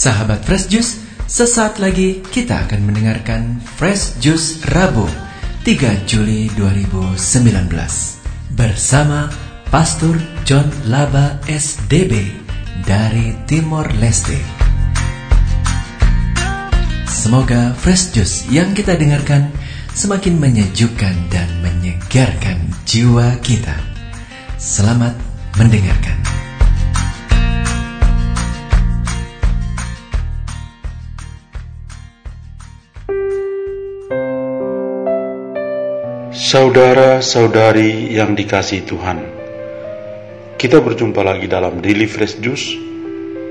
Sahabat Fresh Juice, sesaat lagi kita akan mendengarkan Fresh Juice Rabu 3 Juli 2019 bersama Pastor John Laba SDB dari Timor Leste. Semoga Fresh Juice yang kita dengarkan semakin menyejukkan dan menyegarkan jiwa kita. Selamat mendengarkan. Saudara-saudari yang dikasih Tuhan, kita berjumpa lagi dalam Daily Fresh Juice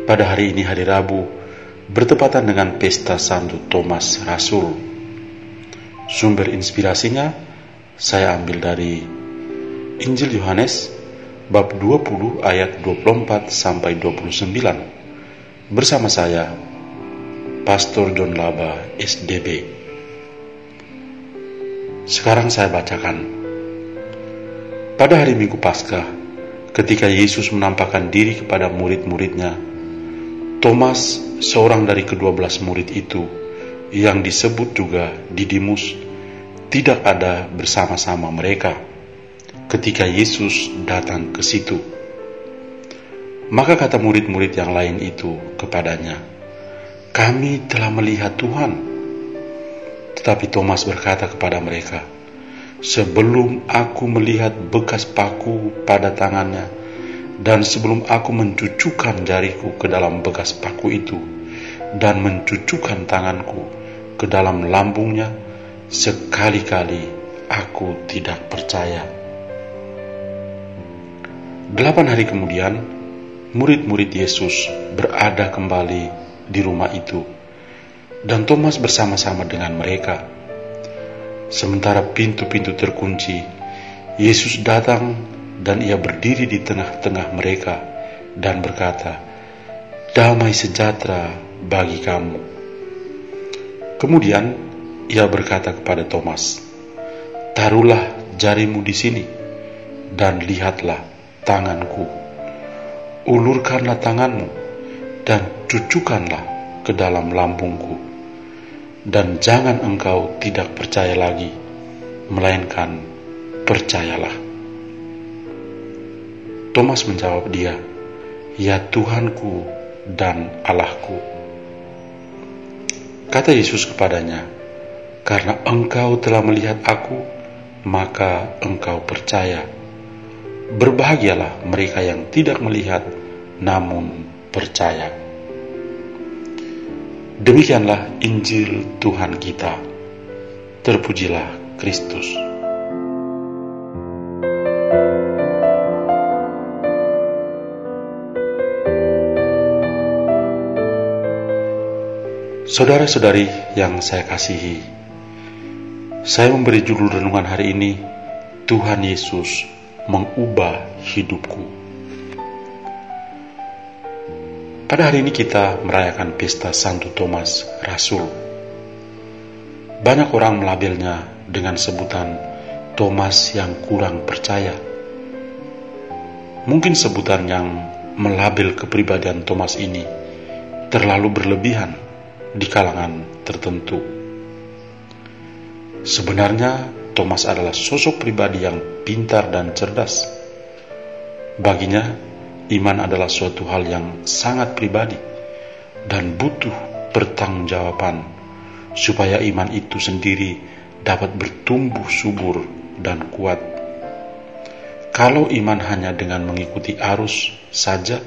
pada hari ini hari Rabu, bertepatan dengan Pesta Santo Thomas Rasul. Sumber inspirasinya saya ambil dari Injil Yohanes bab 20 ayat 24 sampai 29 bersama saya Pastor John Laba SDB. Sekarang saya bacakan. Pada hari Minggu Paskah, ketika Yesus menampakkan diri kepada murid-muridnya, Thomas, seorang dari kedua belas murid itu, yang disebut juga Didimus, tidak ada bersama-sama mereka ketika Yesus datang ke situ. Maka kata murid-murid yang lain itu kepadanya, "Kami telah melihat Tuhan." Tetapi Thomas berkata kepada mereka, "Sebelum aku melihat bekas paku pada tangannya, dan sebelum aku mencucukkan jariku ke dalam bekas paku itu, dan mencucukkan tanganku ke dalam lambungnya, sekali-kali aku tidak percaya." Delapan hari kemudian, murid-murid Yesus berada kembali di rumah itu dan Thomas bersama-sama dengan mereka. Sementara pintu-pintu terkunci, Yesus datang dan ia berdiri di tengah-tengah mereka dan berkata, "Damai sejahtera bagi kamu." Kemudian ia berkata kepada Thomas, "Taruhlah jarimu di sini dan lihatlah tanganku. Ulurkanlah tanganmu dan cucukkanlah ke dalam lambungku." Dan jangan engkau tidak percaya lagi, melainkan percayalah. Thomas menjawab dia, "Ya Tuhanku dan Allahku." Kata Yesus kepadanya, "Karena engkau telah melihat Aku, maka engkau percaya. Berbahagialah mereka yang tidak melihat, namun percaya." Demikianlah Injil Tuhan kita. Terpujilah Kristus. Saudara-saudari yang saya kasihi, saya memberi judul renungan hari ini, Tuhan Yesus mengubah hidupku. Pada hari ini kita merayakan pesta Santo Thomas Rasul. Banyak orang melabelnya dengan sebutan Thomas yang kurang percaya. Mungkin sebutan yang melabel kepribadian Thomas ini terlalu berlebihan di kalangan tertentu. Sebenarnya Thomas adalah sosok pribadi yang pintar dan cerdas. Baginya, iman adalah suatu hal yang sangat pribadi dan butuh pertanggungjawaban supaya iman itu sendiri dapat bertumbuh subur dan kuat. Kalau iman hanya dengan mengikuti arus saja,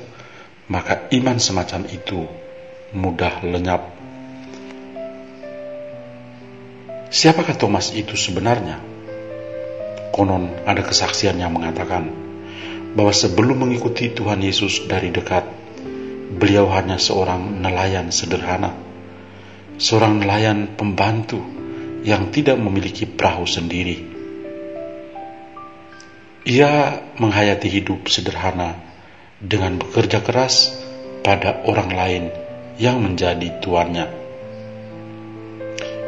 maka iman semacam itu mudah lenyap. Siapakah Thomas itu sebenarnya? Konon ada kesaksian yang mengatakan, bahwa sebelum mengikuti Tuhan Yesus dari dekat, beliau hanya seorang nelayan sederhana, seorang nelayan pembantu yang tidak memiliki perahu sendiri. Ia menghayati hidup sederhana dengan bekerja keras pada orang lain yang menjadi tuannya.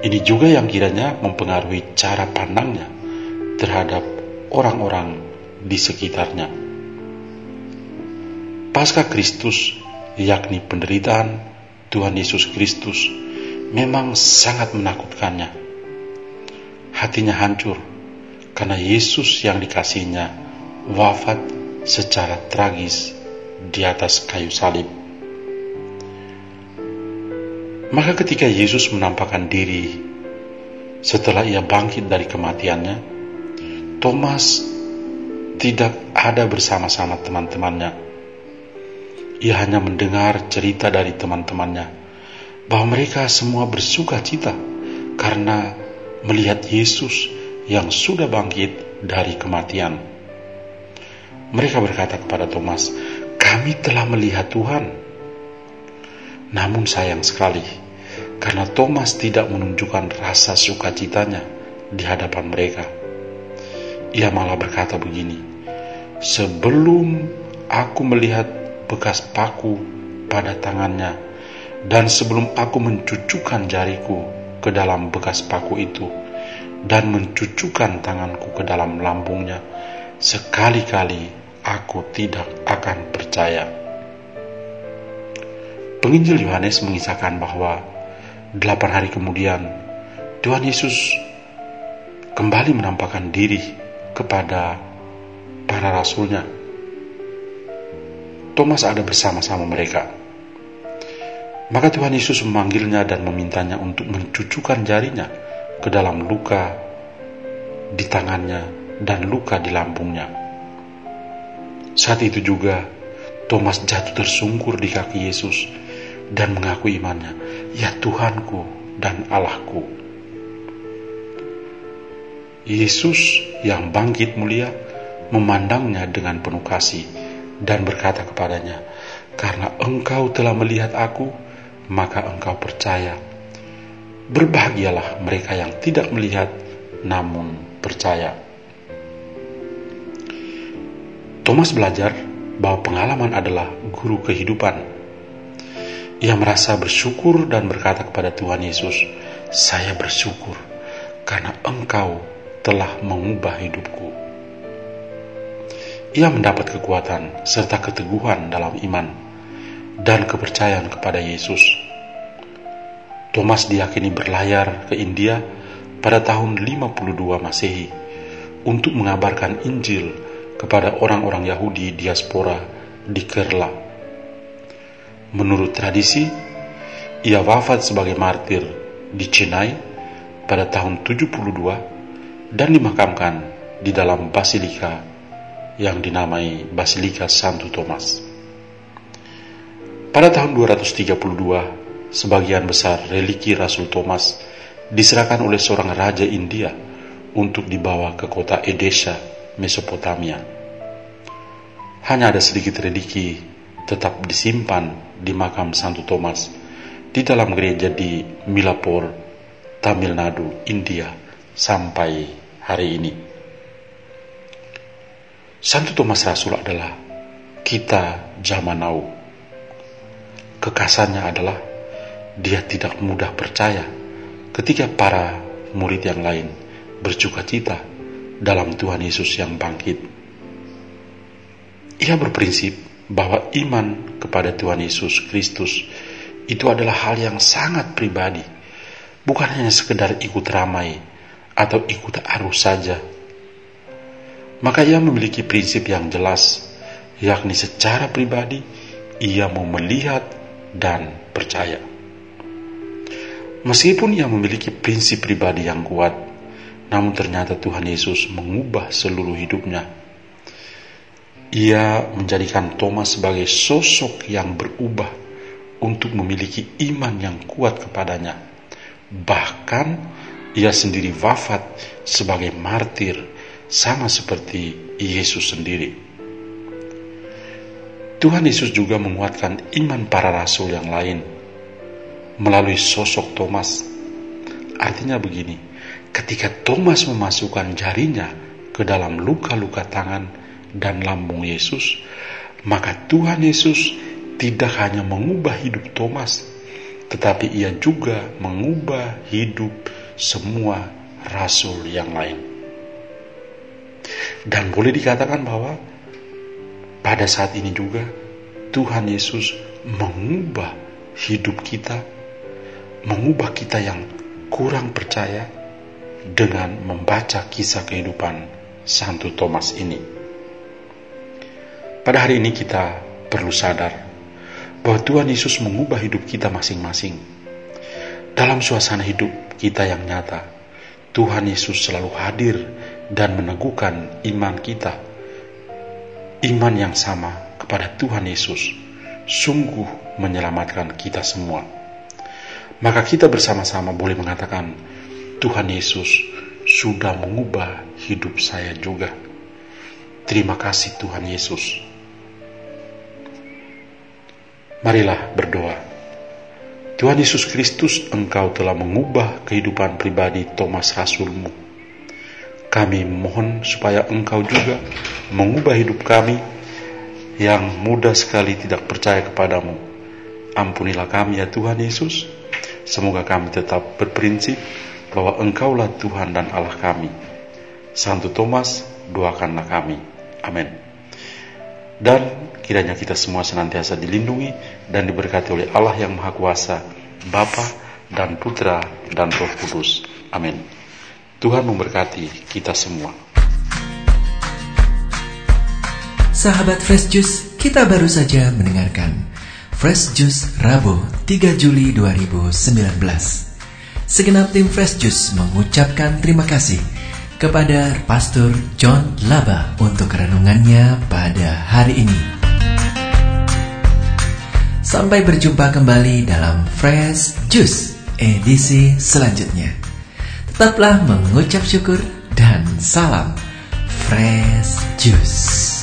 Ini juga yang kiranya mempengaruhi cara pandangnya terhadap orang-orang di sekitarnya. Pasca Kristus, yakni penderitaan, Tuhan Yesus Kristus memang sangat menakutkannya. Hatinya hancur karena Yesus yang dikasihnya wafat secara tragis di atas kayu salib. Maka ketika Yesus menampakkan diri setelah ia bangkit dari kematiannya, Thomas tidak ada bersama-sama teman-temannya. Ia hanya mendengar cerita dari teman-temannya bahwa mereka semua bersuka cita karena melihat Yesus yang sudah bangkit dari kematian. Mereka berkata kepada Thomas, "Kami telah melihat Tuhan." Namun sayang sekali, karena Thomas tidak menunjukkan rasa sukacitanya di hadapan mereka. Ia malah berkata begini, "Sebelum aku melihat bekas paku pada tangannya, dan sebelum aku mencucukkan jariku ke dalam bekas paku itu, dan mencucukkan tanganku ke dalam lambungnya, sekali-kali aku tidak akan percaya." Penginjil Yohanes mengisahkan bahwa delapan hari kemudian Tuhan Yesus kembali menampakkan diri kepada para rasulnya. Thomas ada bersama-sama mereka. Maka Tuhan Yesus memanggilnya dan memintanya untuk mencucukkan jarinya ke dalam luka di tangannya dan luka di lambungnya. Saat itu juga Thomas jatuh tersungkur di kaki Yesus dan mengaku imannya, "Ya Tuhanku dan Allahku." Yesus yang bangkit mulia memandangnya dengan penuh kasih dan berkata kepadanya, "Karena engkau telah melihat aku, maka engkau percaya. Berbahagialah mereka yang tidak melihat namun percaya." Thomas belajar bahwa pengalaman adalah guru kehidupan. Ia merasa bersyukur dan berkata kepada Tuhan Yesus, "Saya bersyukur karena Engkau telah mengubah hidupku." Ia mendapat kekuatan serta keteguhan dalam iman dan kepercayaan kepada Yesus. Thomas diyakini berlayar ke India pada tahun 52 Masehi untuk mengabarkan Injil kepada orang-orang Yahudi diaspora di Kerala. Menurut tradisi, ia wafat sebagai martir di Chennai pada tahun 72 dan dimakamkan di dalam Basilika yang dinamai Basilika Santo Thomas. Pada tahun 232, sebagian besar religi Rasul Thomas diserahkan oleh seorang raja India untuk dibawa ke kota Edesha, Mesopotamia. Hanya ada sedikit religi tetap disimpan di makam Santo Thomas di dalam gereja di Milapur, Tamil Nadu, India sampai hari ini. Santo Thomas Rasul adalah kita zaman now. Kekasannya adalah dia tidak mudah percaya ketika para murid yang lain bersuka cita dalam Tuhan Yesus yang bangkit. Ia berprinsip bahwa iman kepada Tuhan Yesus Kristus itu adalah hal yang sangat pribadi, bukan hanya sekedar ikut ramai atau ikut arus saja maka ia memiliki prinsip yang jelas, yakni secara pribadi ia mau melihat dan percaya. Meskipun ia memiliki prinsip pribadi yang kuat, namun ternyata Tuhan Yesus mengubah seluruh hidupnya. Ia menjadikan Thomas sebagai sosok yang berubah untuk memiliki iman yang kuat kepadanya. Bahkan ia sendiri wafat sebagai martir sama seperti Yesus sendiri. Tuhan Yesus juga menguatkan iman para rasul yang lain melalui sosok Thomas. Artinya begini, ketika Thomas memasukkan jarinya ke dalam luka-luka tangan dan lambung Yesus, maka Tuhan Yesus tidak hanya mengubah hidup Thomas, tetapi ia juga mengubah hidup semua rasul yang lain. Dan boleh dikatakan bahwa pada saat ini juga Tuhan Yesus mengubah hidup kita, mengubah kita yang kurang percaya dengan membaca kisah kehidupan Santo Thomas ini. Pada hari ini kita perlu sadar bahwa Tuhan Yesus mengubah hidup kita masing-masing. Dalam suasana hidup kita yang nyata, Tuhan Yesus selalu hadir dan meneguhkan iman kita. Iman yang sama kepada Tuhan Yesus sungguh menyelamatkan kita semua. Maka kita bersama-sama boleh mengatakan, Tuhan Yesus sudah mengubah hidup saya juga. Terima kasih Tuhan Yesus. Marilah berdoa. Tuhan Yesus Kristus, Engkau telah mengubah kehidupan pribadi Thomas Rasulmu. Kami mohon supaya Engkau juga mengubah hidup kami yang mudah sekali tidak percaya kepadamu. Ampunilah kami ya Tuhan Yesus. Semoga kami tetap berprinsip bahwa Engkaulah Tuhan dan Allah kami. Santo Thomas, doakanlah kami. Amin. Dan Kiranya kita semua senantiasa dilindungi dan diberkati oleh Allah yang Maha Kuasa, Bapa dan Putra dan Roh Kudus. Amin. Tuhan memberkati kita semua. Sahabat Fresh Juice, kita baru saja mendengarkan Fresh Juice Rabu 3 Juli 2019. Segenap tim Fresh Juice mengucapkan terima kasih kepada Pastor John Laba untuk renungannya pada hari ini. Sampai berjumpa kembali dalam Fresh Juice edisi selanjutnya. Tetaplah mengucap syukur dan salam Fresh Juice.